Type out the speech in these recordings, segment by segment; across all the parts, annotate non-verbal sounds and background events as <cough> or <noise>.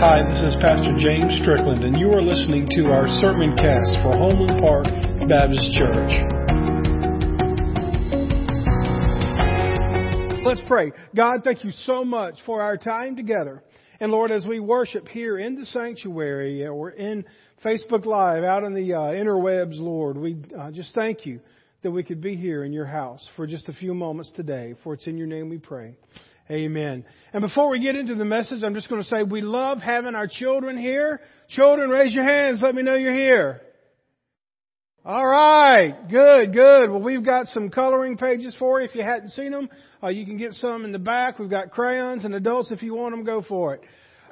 Hi, this is Pastor James Strickland, and you are listening to our sermon cast for Homeland Park Baptist Church. Let's pray. God, thank you so much for our time together. And Lord, as we worship here in the sanctuary or in Facebook Live, out in the uh, interwebs, Lord, we uh, just thank you that we could be here in your house for just a few moments today. For it's in your name we pray. Amen. And before we get into the message, I'm just going to say we love having our children here. Children, raise your hands. Let me know you're here. All right. Good, good. Well, we've got some coloring pages for you. If you hadn't seen them, uh, you can get some in the back. We've got crayons and adults. If you want them, go for it.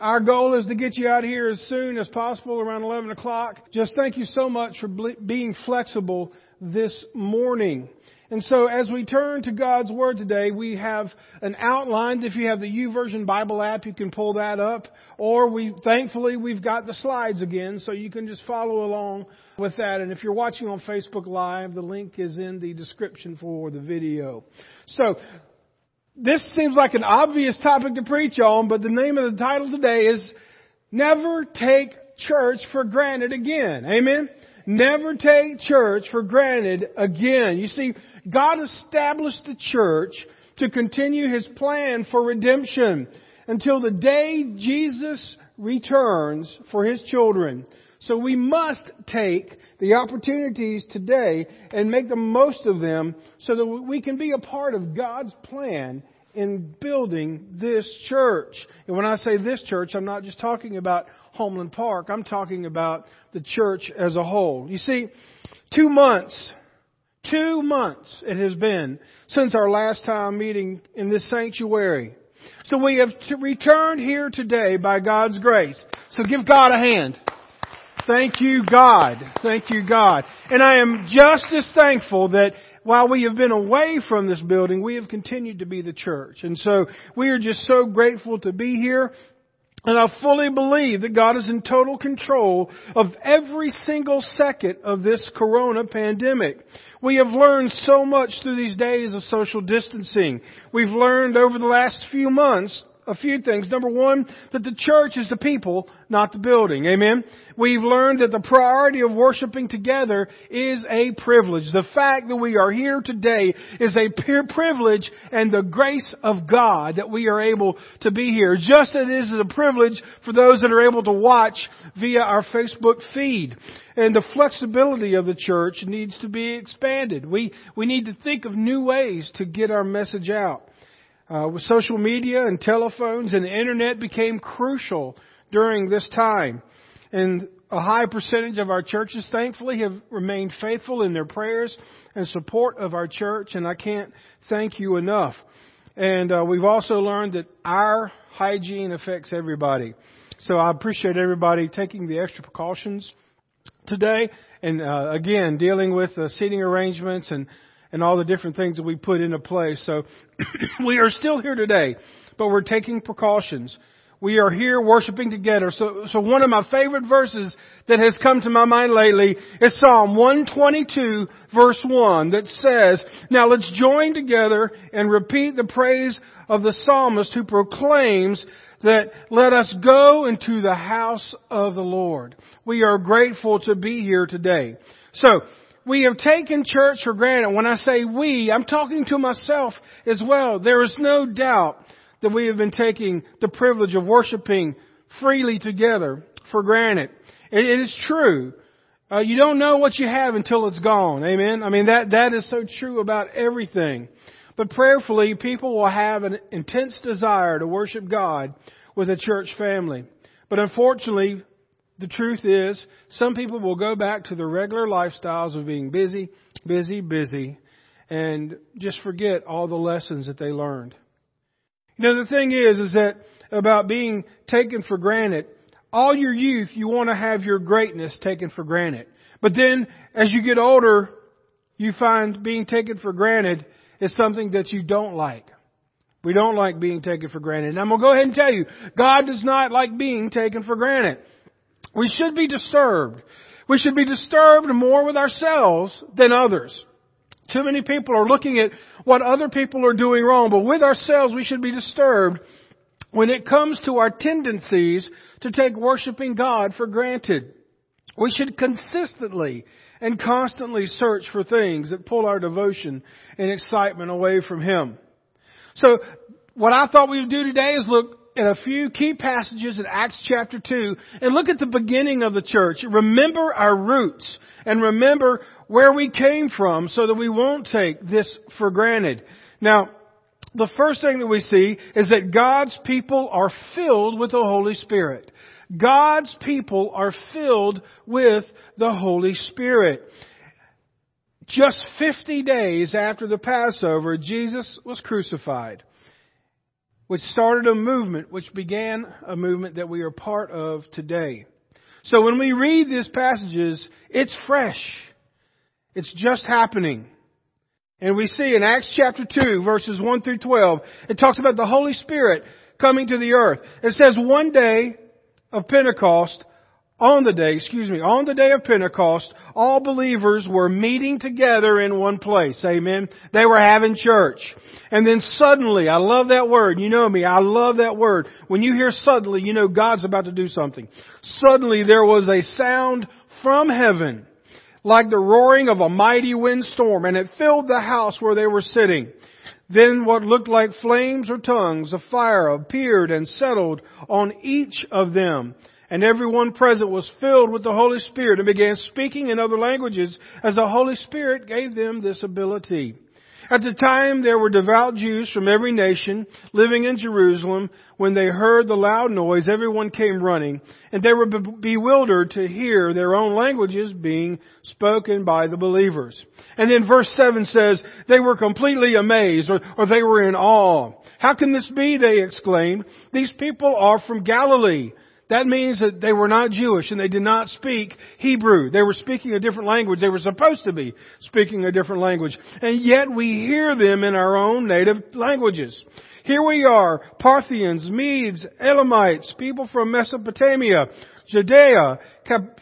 Our goal is to get you out here as soon as possible, around 11 o'clock. Just thank you so much for being flexible this morning. And so as we turn to God's Word today, we have an outline. If you have the YouVersion Bible app, you can pull that up. Or we, thankfully, we've got the slides again, so you can just follow along with that. And if you're watching on Facebook Live, the link is in the description for the video. So, this seems like an obvious topic to preach on, but the name of the title today is Never Take Church for Granted Again. Amen? Never take church for granted again. You see, God established the church to continue His plan for redemption until the day Jesus returns for His children. So we must take the opportunities today and make the most of them so that we can be a part of God's plan in building this church. And when I say this church, I'm not just talking about Homeland Park. I'm talking about the church as a whole. You see, two months, two months it has been since our last time meeting in this sanctuary. So we have returned here today by God's grace. So give God a hand. Thank you, God. Thank you, God. And I am just as thankful that while we have been away from this building, we have continued to be the church. And so we are just so grateful to be here. And I fully believe that God is in total control of every single second of this corona pandemic. We have learned so much through these days of social distancing. We've learned over the last few months a few things. Number one, that the church is the people, not the building. Amen? We've learned that the priority of worshiping together is a privilege. The fact that we are here today is a pure privilege and the grace of God that we are able to be here. Just as it is a privilege for those that are able to watch via our Facebook feed. And the flexibility of the church needs to be expanded. We, we need to think of new ways to get our message out. Uh, with social media and telephones and the internet became crucial during this time. And a high percentage of our churches, thankfully, have remained faithful in their prayers and support of our church, and I can't thank you enough. And uh, we've also learned that our hygiene affects everybody. So I appreciate everybody taking the extra precautions today, and uh, again, dealing with the seating arrangements and and all the different things that we put into place. So <clears throat> we are still here today, but we're taking precautions. We are here worshiping together. So, so one of my favorite verses that has come to my mind lately is Psalm 122 verse 1 that says, Now let's join together and repeat the praise of the psalmist who proclaims that let us go into the house of the Lord. We are grateful to be here today. So, we have taken church for granted. When I say we, I'm talking to myself as well. There is no doubt that we have been taking the privilege of worshiping freely together for granted. it is true. Uh, you don't know what you have until it's gone. Amen. I mean that that is so true about everything. But prayerfully, people will have an intense desire to worship God with a church family. But unfortunately, the truth is, some people will go back to their regular lifestyles of being busy, busy, busy, and just forget all the lessons that they learned. You know, the thing is, is that about being taken for granted, all your youth, you want to have your greatness taken for granted. But then, as you get older, you find being taken for granted is something that you don't like. We don't like being taken for granted. And I'm going to go ahead and tell you, God does not like being taken for granted. We should be disturbed. We should be disturbed more with ourselves than others. Too many people are looking at what other people are doing wrong, but with ourselves we should be disturbed when it comes to our tendencies to take worshiping God for granted. We should consistently and constantly search for things that pull our devotion and excitement away from Him. So, what I thought we would do today is look at a few key passages in Acts chapter 2 and look at the beginning of the church. Remember our roots and remember where we came from so that we won't take this for granted. Now, the first thing that we see is that God's people are filled with the Holy Spirit. God's people are filled with the Holy Spirit. Just 50 days after the Passover, Jesus was crucified, which started a movement, which began a movement that we are part of today. So when we read these passages, it's fresh. It's just happening. And we see in Acts chapter 2 verses 1 through 12, it talks about the Holy Spirit coming to the earth. It says one day of Pentecost, on the day, excuse me, on the day of Pentecost, all believers were meeting together in one place. Amen. They were having church. And then suddenly, I love that word. You know me, I love that word. When you hear suddenly, you know God's about to do something. Suddenly there was a sound from heaven like the roaring of a mighty windstorm, and it filled the house where they were sitting. Then what looked like flames or tongues of fire appeared and settled on each of them. And everyone present was filled with the Holy Spirit and began speaking in other languages as the Holy Spirit gave them this ability. At the time there were devout Jews from every nation living in Jerusalem. When they heard the loud noise, everyone came running, and they were bewildered to hear their own languages being spoken by the believers. And then verse 7 says, they were completely amazed, or, or they were in awe. How can this be? They exclaimed. These people are from Galilee. That means that they were not Jewish and they did not speak Hebrew. They were speaking a different language. They were supposed to be speaking a different language. And yet we hear them in our own native languages. Here we are, Parthians, Medes, Elamites, people from Mesopotamia, Judea,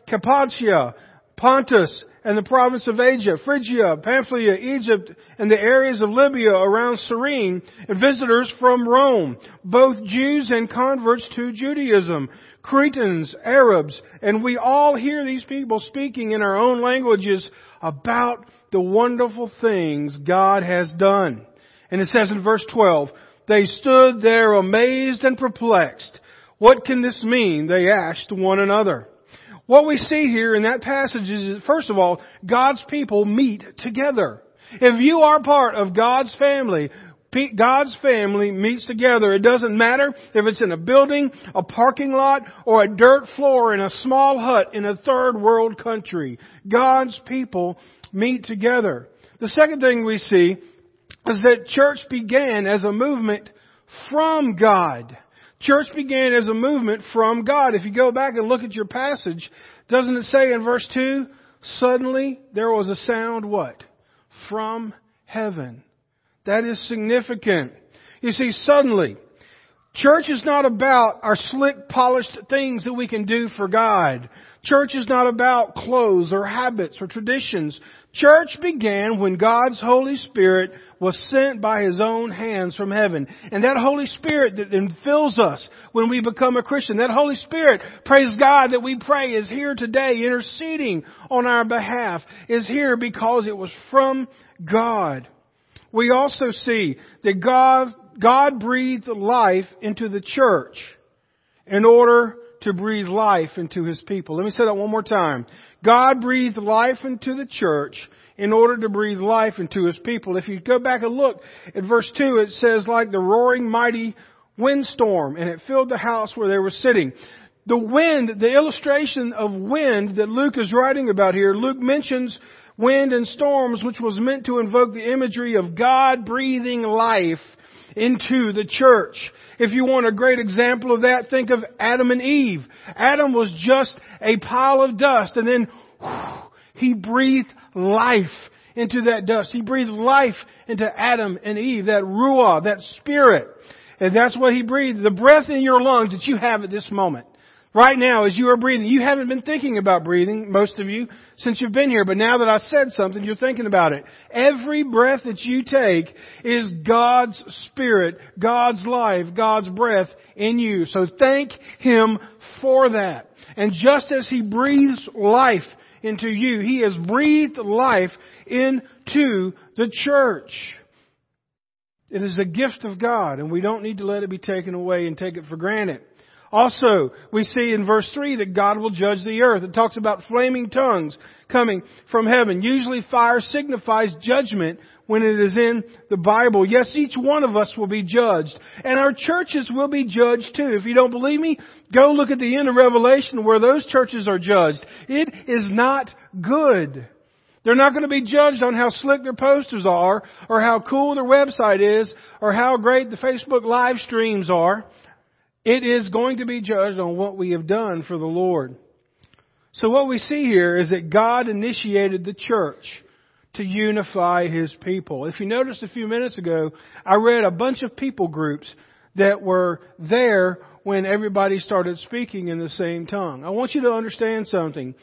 Cappadocia, Pontus, and the province of Asia, Phrygia, Pamphylia, Egypt, and the areas of Libya around Cyrene, and visitors from Rome, both Jews and converts to Judaism, Cretans, Arabs, and we all hear these people speaking in our own languages about the wonderful things God has done. And it says in verse 12, they stood there amazed and perplexed. What can this mean? They asked one another. What we see here in that passage is, first of all, God's people meet together. If you are part of God's family, God's family meets together. It doesn't matter if it's in a building, a parking lot, or a dirt floor in a small hut in a third world country. God's people meet together. The second thing we see is that church began as a movement from God. Church began as a movement from God. If you go back and look at your passage, doesn't it say in verse 2, suddenly there was a sound what? From heaven. That is significant. You see, suddenly, church is not about our slick, polished things that we can do for God. Church is not about clothes or habits or traditions. Church began when God's Holy Spirit was sent by His own hands from heaven. And that Holy Spirit that fills us when we become a Christian, that Holy Spirit, praise God that we pray, is here today interceding on our behalf, is here because it was from God. We also see that God, God breathed life into the church in order to breathe life into His people. Let me say that one more time. God breathed life into the church in order to breathe life into His people. If you go back and look at verse 2, it says like the roaring mighty windstorm and it filled the house where they were sitting. The wind, the illustration of wind that Luke is writing about here, Luke mentions wind and storms, which was meant to invoke the imagery of God breathing life into the church. If you want a great example of that, think of Adam and Eve. Adam was just a pile of dust and then whew, he breathed life into that dust. He breathed life into Adam and Eve, that ruah, that spirit. And that's what he breathed. The breath in your lungs that you have at this moment. Right now as you are breathing. You haven't been thinking about breathing, most of you, since you've been here, but now that I said something, you're thinking about it. Every breath that you take is God's Spirit, God's life, God's breath in you. So thank Him for that. And just as He breathes life into you, He has breathed life into the church. It is a gift of God, and we don't need to let it be taken away and take it for granted. Also, we see in verse 3 that God will judge the earth. It talks about flaming tongues coming from heaven. Usually fire signifies judgment when it is in the Bible. Yes, each one of us will be judged. And our churches will be judged too. If you don't believe me, go look at the end of Revelation where those churches are judged. It is not good. They're not going to be judged on how slick their posters are, or how cool their website is, or how great the Facebook live streams are. It is going to be judged on what we have done for the Lord. So what we see here is that God initiated the church to unify His people. If you noticed a few minutes ago, I read a bunch of people groups that were there when everybody started speaking in the same tongue. I want you to understand something.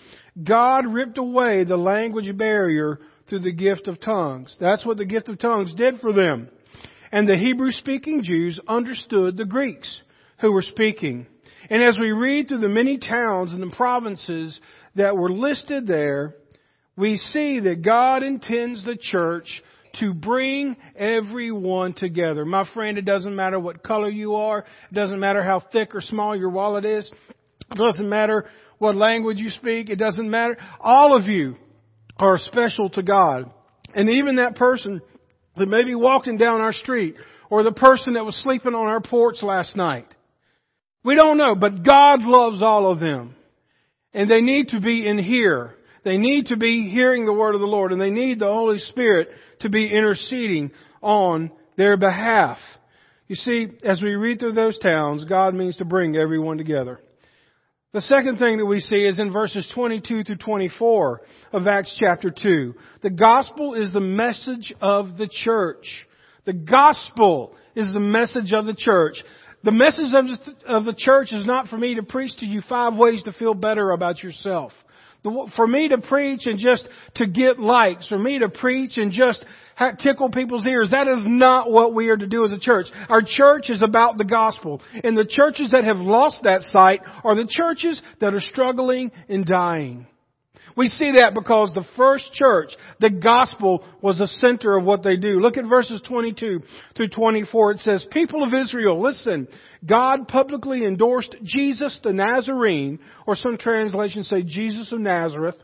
God ripped away the language barrier through the gift of tongues. That's what the gift of tongues did for them. And the Hebrew speaking Jews understood the Greeks who were speaking. And as we read through the many towns and the provinces that were listed there, we see that God intends the church to bring everyone together. My friend, it doesn't matter what color you are. It doesn't matter how thick or small your wallet is. It doesn't matter what language you speak. It doesn't matter. All of you are special to God. And even that person that may be walking down our street or the person that was sleeping on our porch last night. We don't know, but God loves all of them. And they need to be in here. They need to be hearing the word of the Lord and they need the Holy Spirit to be interceding on their behalf. You see, as we read through those towns, God means to bring everyone together. The second thing that we see is in verses 22 through 24 of Acts chapter 2. The gospel is the message of the church. The gospel is the message of the church. The message of the, church is not for me to preach to you five ways to feel better about yourself. For me to preach and just to get likes, for me to preach and just tickle people's ears, that is not what we are to do as a church. Our church is about the gospel. And the churches that have lost that sight are the churches that are struggling and dying. We see that because the first church, the gospel was the center of what they do. Look at verses 22 through 24. It says, People of Israel, listen. God publicly endorsed Jesus the Nazarene, or some translations say Jesus of Nazareth,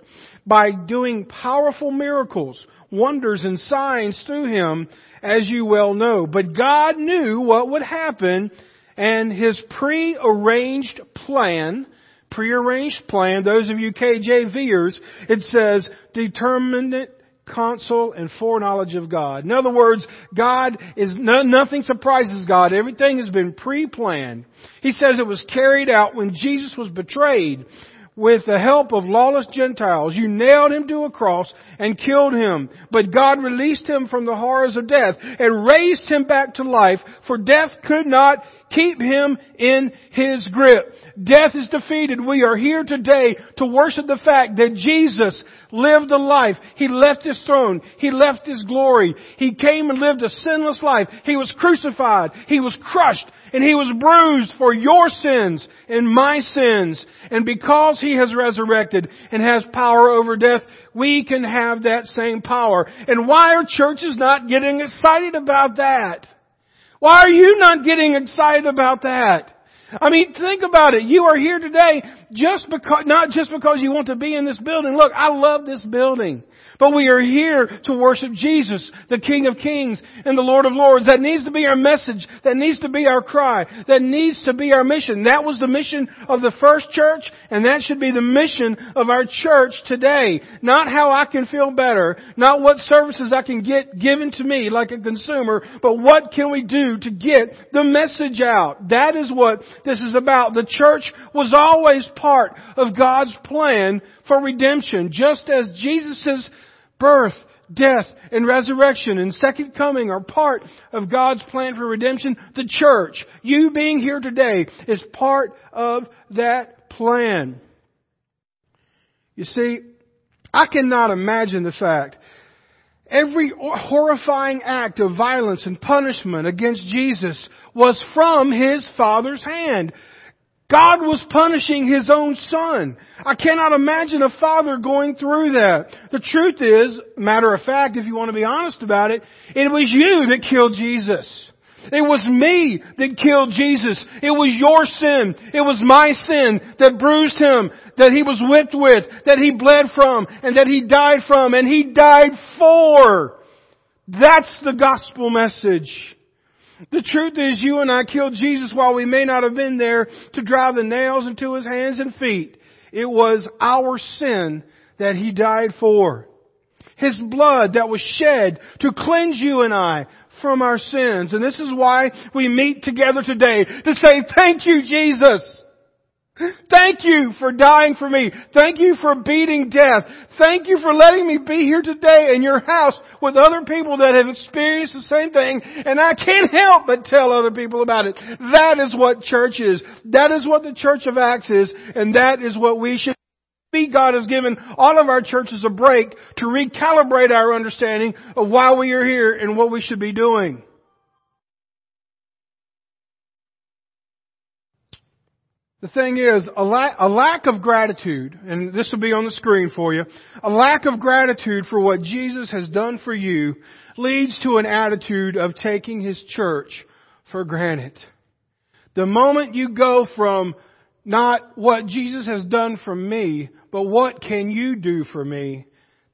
by doing powerful miracles, wonders, and signs through him, as you well know. But God knew what would happen, and his pre-arranged plan prearranged plan. Those of you KJVers, it says determinate counsel and foreknowledge of God. In other words, God is, no, nothing surprises God. Everything has been pre-planned. He says it was carried out when Jesus was betrayed with the help of lawless Gentiles. You nailed him to a cross and killed him. But God released him from the horrors of death and raised him back to life, for death could not keep him in his grip. Death is defeated. We are here today to worship the fact that Jesus lived a life. He left his throne. He left his glory. He came and lived a sinless life. He was crucified. He was crushed and he was bruised for your sins and my sins. And because he has resurrected and has power over death, we can have that same power. And why are churches not getting excited about that? Why are you not getting excited about that? I mean, think about it. You are here today just because, not just because you want to be in this building. Look, I love this building. But we are here to worship Jesus, the King of Kings and the Lord of Lords. That needs to be our message. That needs to be our cry. That needs to be our mission. That was the mission of the first church, and that should be the mission of our church today. Not how I can feel better, not what services I can get given to me like a consumer, but what can we do to get the message out? That is what this is about. The church was always part of God's plan for redemption, just as Jesus' birth, death, and resurrection and second coming are part of God's plan for redemption. The church, you being here today, is part of that plan. You see, I cannot imagine the fact every horrifying act of violence and punishment against Jesus was from His Father's hand. God was punishing His own Son. I cannot imagine a father going through that. The truth is, matter of fact, if you want to be honest about it, it was you that killed Jesus. It was me that killed Jesus. It was your sin. It was my sin that bruised him, that he was whipped with, that he bled from, and that he died from, and he died for. That's the gospel message. The truth is you and I killed Jesus while we may not have been there to drive the nails into his hands and feet. It was our sin that he died for. His blood that was shed to cleanse you and I from our sins. And this is why we meet together today to say, thank you, Jesus. Thank you for dying for me. Thank you for beating death. Thank you for letting me be here today in your house with other people that have experienced the same thing and I can't help but tell other people about it. That is what church is. That is what the Church of Acts is and that is what we should God has given all of our churches a break to recalibrate our understanding of why we are here and what we should be doing. The thing is, a, la- a lack of gratitude, and this will be on the screen for you, a lack of gratitude for what Jesus has done for you leads to an attitude of taking His church for granted. The moment you go from not what Jesus has done for me, but what can you do for me?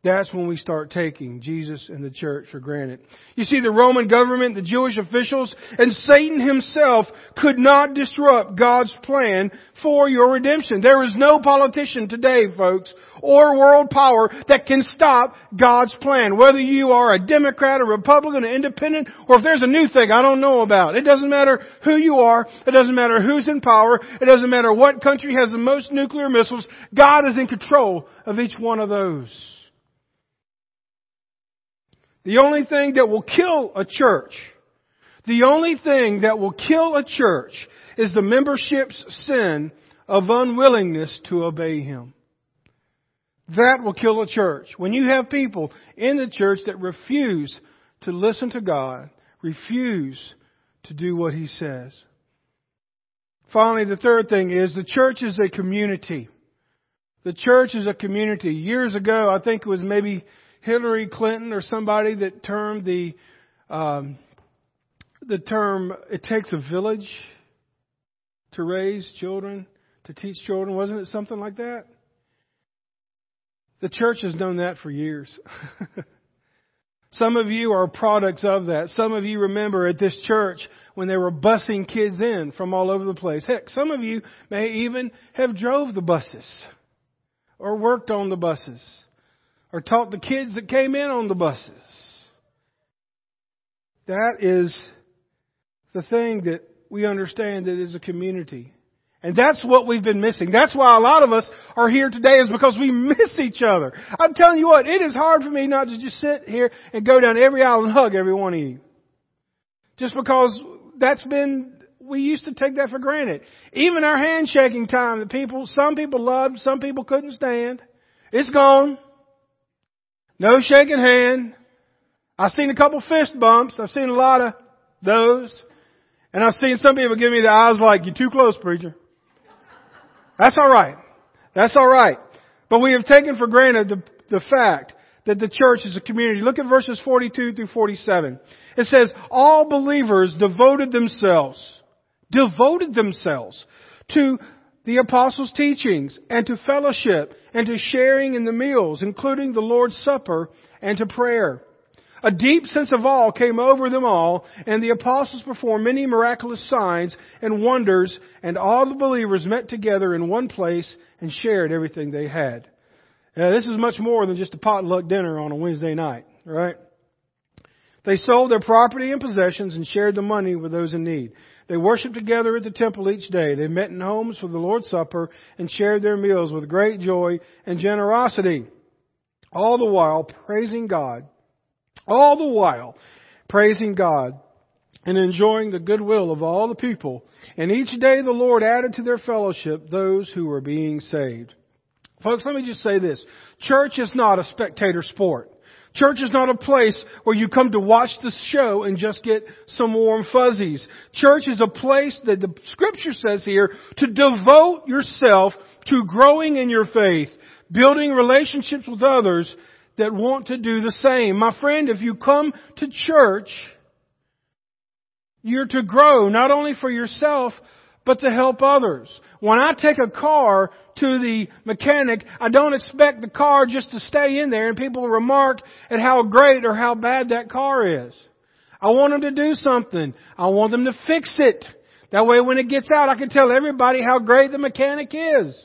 That's when we start taking Jesus and the church for granted. You see, the Roman government, the Jewish officials, and Satan himself could not disrupt God's plan for your redemption. There is no politician today, folks, or world power that can stop God's plan. Whether you are a Democrat, a Republican, an independent, or if there's a new thing I don't know about. It doesn't matter who you are. It doesn't matter who's in power. It doesn't matter what country has the most nuclear missiles. God is in control of each one of those. The only thing that will kill a church, the only thing that will kill a church is the membership's sin of unwillingness to obey Him. That will kill a church. When you have people in the church that refuse to listen to God, refuse to do what He says. Finally, the third thing is the church is a community. The church is a community. Years ago, I think it was maybe Hillary Clinton or somebody that termed the um, the term "it takes a village to raise children, to teach children." Wasn't it something like that? The church has known that for years. <laughs> Some of you are products of that. Some of you remember at this church when they were busing kids in from all over the place. Heck, some of you may even have drove the buses or worked on the buses or taught the kids that came in on the buses. That is the thing that we understand that is a community. And that's what we've been missing. That's why a lot of us are here today is because we miss each other. I'm telling you what, it is hard for me not to just sit here and go down every aisle and hug every one of you. Just because that's been, we used to take that for granted. Even our handshaking time that people, some people loved, some people couldn't stand, it's gone. No shaking hand. I've seen a couple fist bumps. I've seen a lot of those. And I've seen some people give me the eyes like, you're too close, preacher. That's alright. That's alright. But we have taken for granted the, the fact that the church is a community. Look at verses 42 through 47. It says, all believers devoted themselves, devoted themselves to the apostles' teachings and to fellowship and to sharing in the meals, including the Lord's Supper and to prayer. A deep sense of awe came over them all, and the apostles performed many miraculous signs and wonders, and all the believers met together in one place and shared everything they had. Now, this is much more than just a potluck dinner on a Wednesday night, right? They sold their property and possessions and shared the money with those in need. They worshiped together at the temple each day. They met in homes for the Lord's Supper and shared their meals with great joy and generosity. All the while praising God. All the while praising God and enjoying the goodwill of all the people. And each day the Lord added to their fellowship those who were being saved. Folks, let me just say this. Church is not a spectator sport. Church is not a place where you come to watch the show and just get some warm fuzzies. Church is a place that the scripture says here to devote yourself to growing in your faith, building relationships with others that want to do the same. My friend, if you come to church, you're to grow not only for yourself, but to help others. When I take a car to the mechanic, I don't expect the car just to stay in there and people remark at how great or how bad that car is. I want them to do something. I want them to fix it. That way when it gets out, I can tell everybody how great the mechanic is.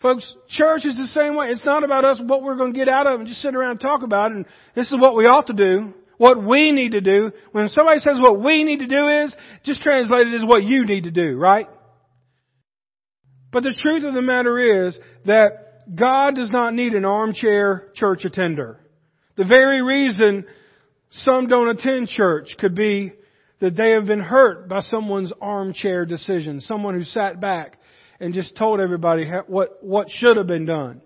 Folks, church is the same way. It's not about us what we're going to get out of it and just sit around and talk about it and this is what we ought to do what we need to do. When somebody says what we need to do is, just translate it as what you need to do, right? But the truth of the matter is that God does not need an armchair church attender. The very reason some don't attend church could be that they have been hurt by someone's armchair decision, someone who sat back and just told everybody what, what should have been done.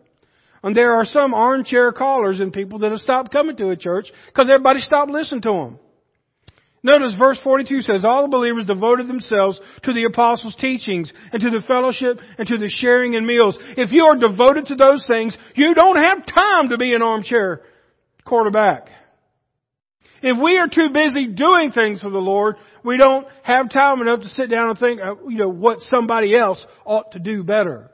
And there are some armchair callers and people that have stopped coming to a church because everybody stopped listening to them. Notice verse 42 says, all the believers devoted themselves to the apostles' teachings and to the fellowship and to the sharing in meals. If you are devoted to those things, you don't have time to be an armchair quarterback. If we are too busy doing things for the Lord, we don't have time enough to sit down and think, uh, you know, what somebody else ought to do better.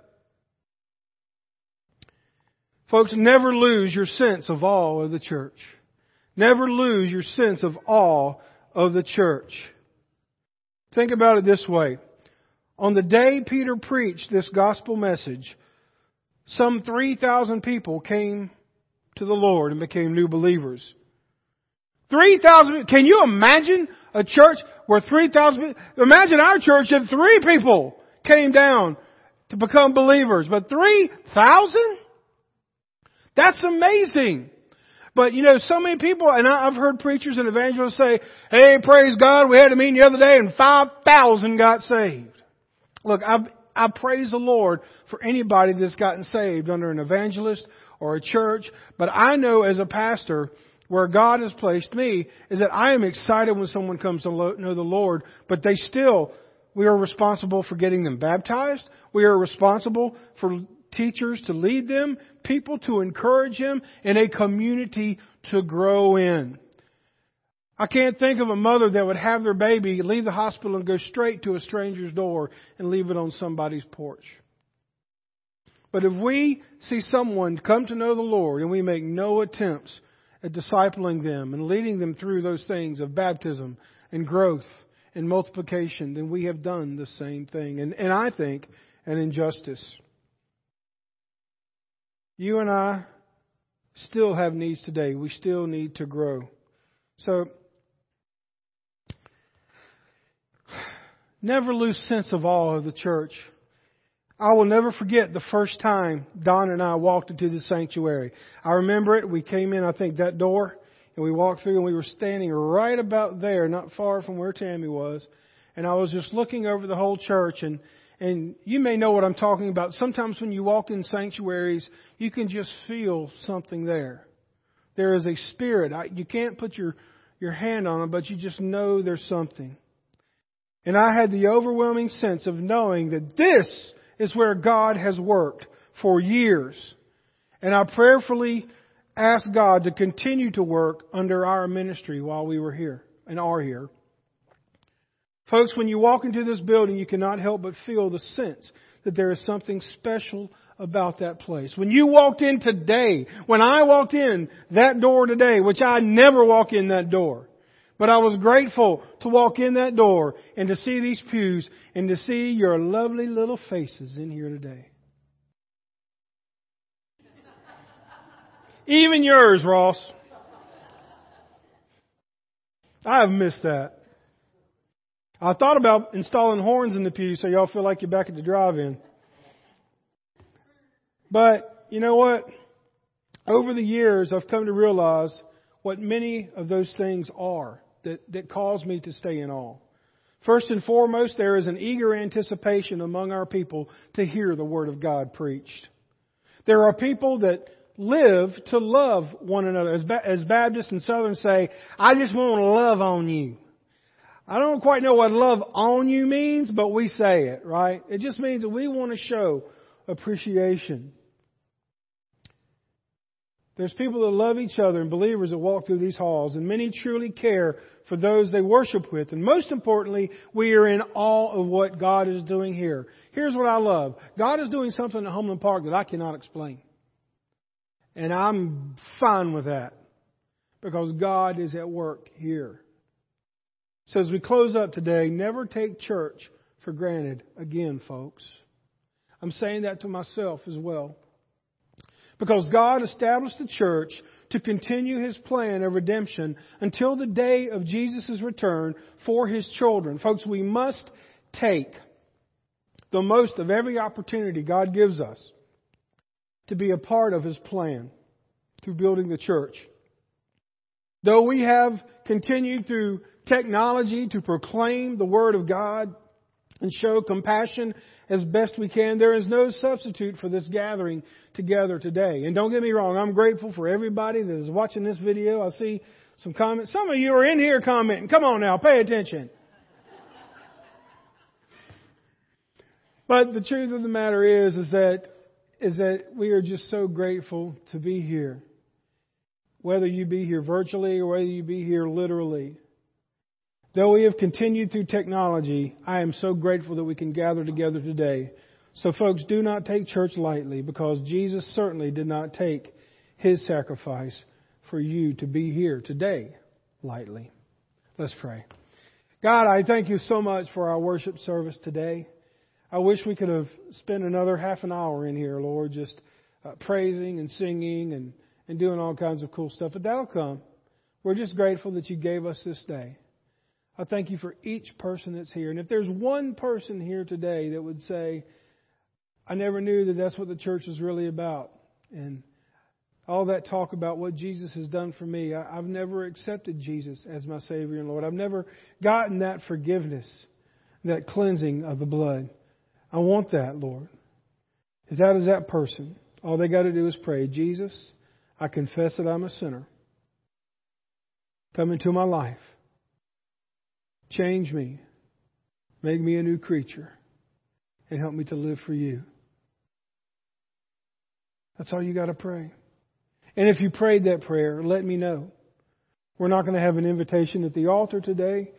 Folks, never lose your sense of awe of the church. Never lose your sense of awe of the church. Think about it this way. On the day Peter preached this gospel message, some 3,000 people came to the Lord and became new believers. 3,000, can you imagine a church where 3,000, imagine our church if three people came down to become believers, but 3,000? That's amazing. But you know, so many people, and I've heard preachers and evangelists say, hey, praise God, we had a meeting the other day and 5,000 got saved. Look, I, I praise the Lord for anybody that's gotten saved under an evangelist or a church, but I know as a pastor, where God has placed me is that I am excited when someone comes to know the Lord, but they still, we are responsible for getting them baptized. We are responsible for teachers to lead them, people to encourage them, and a community to grow in. I can't think of a mother that would have their baby leave the hospital and go straight to a stranger's door and leave it on somebody's porch. But if we see someone come to know the Lord and we make no attempts at discipling them and leading them through those things of baptism and growth and multiplication, then we have done the same thing. And, and I think an injustice. You and I still have needs today. We still need to grow. So, never lose sense of awe of the church. I will never forget the first time Don and I walked into the sanctuary. I remember it. We came in, I think, that door, and we walked through, and we were standing right about there, not far from where Tammy was. And I was just looking over the whole church, and and you may know what I'm talking about. Sometimes when you walk in sanctuaries, you can just feel something there. There is a spirit. You can't put your, your hand on it, but you just know there's something. And I had the overwhelming sense of knowing that this is where God has worked for years. And I prayerfully asked God to continue to work under our ministry while we were here and are here. Folks, when you walk into this building, you cannot help but feel the sense that there is something special about that place. When you walked in today, when I walked in that door today, which I never walk in that door, but I was grateful to walk in that door and to see these pews and to see your lovely little faces in here today. Even yours, Ross. I have missed that. I thought about installing horns in the pew so y'all feel like you're back at the drive-in. But you know what? Over the years, I've come to realize what many of those things are that, that cause me to stay in awe. First and foremost, there is an eager anticipation among our people to hear the Word of God preached. There are people that live to love one another. As, as Baptists and Southern say, I just want to love on you. I don't quite know what love on you means, but we say it, right? It just means that we want to show appreciation. There's people that love each other and believers that walk through these halls, and many truly care for those they worship with. And most importantly, we are in awe of what God is doing here. Here's what I love God is doing something at Homeland Park that I cannot explain. And I'm fine with that because God is at work here. So as we close up today, never take church for granted again, folks. I'm saying that to myself as well. Because God established the church to continue his plan of redemption until the day of Jesus' return for his children. Folks, we must take the most of every opportunity God gives us to be a part of his plan through building the church. Though we have continued through technology to proclaim the Word of God and show compassion as best we can. There is no substitute for this gathering together today. And don't get me wrong, I'm grateful for everybody that is watching this video. I see some comments. Some of you are in here commenting. Come on now, pay attention. But the truth of the matter is, is that, is that we are just so grateful to be here. Whether you be here virtually or whether you be here literally. Though we have continued through technology, I am so grateful that we can gather together today. So, folks, do not take church lightly because Jesus certainly did not take his sacrifice for you to be here today lightly. Let's pray. God, I thank you so much for our worship service today. I wish we could have spent another half an hour in here, Lord, just uh, praising and singing and, and doing all kinds of cool stuff, but that'll come. We're just grateful that you gave us this day. I thank you for each person that's here. And if there's one person here today that would say, I never knew that that's what the church is really about, and all that talk about what Jesus has done for me, I, have never accepted Jesus as my Savior and Lord. I've never gotten that forgiveness, that cleansing of the blood. I want that, Lord. If that is that person, all they got to do is pray, Jesus, I confess that I'm a sinner. Come into my life. Change me. Make me a new creature. And help me to live for you. That's all you got to pray. And if you prayed that prayer, let me know. We're not going to have an invitation at the altar today,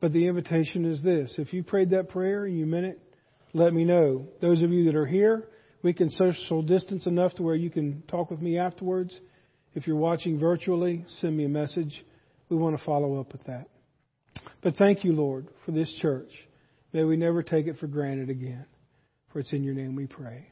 but the invitation is this. If you prayed that prayer and you meant it, let me know. Those of you that are here, we can social distance enough to where you can talk with me afterwards. If you're watching virtually, send me a message. We want to follow up with that. But thank you, Lord, for this church. May we never take it for granted again. For it's in your name we pray.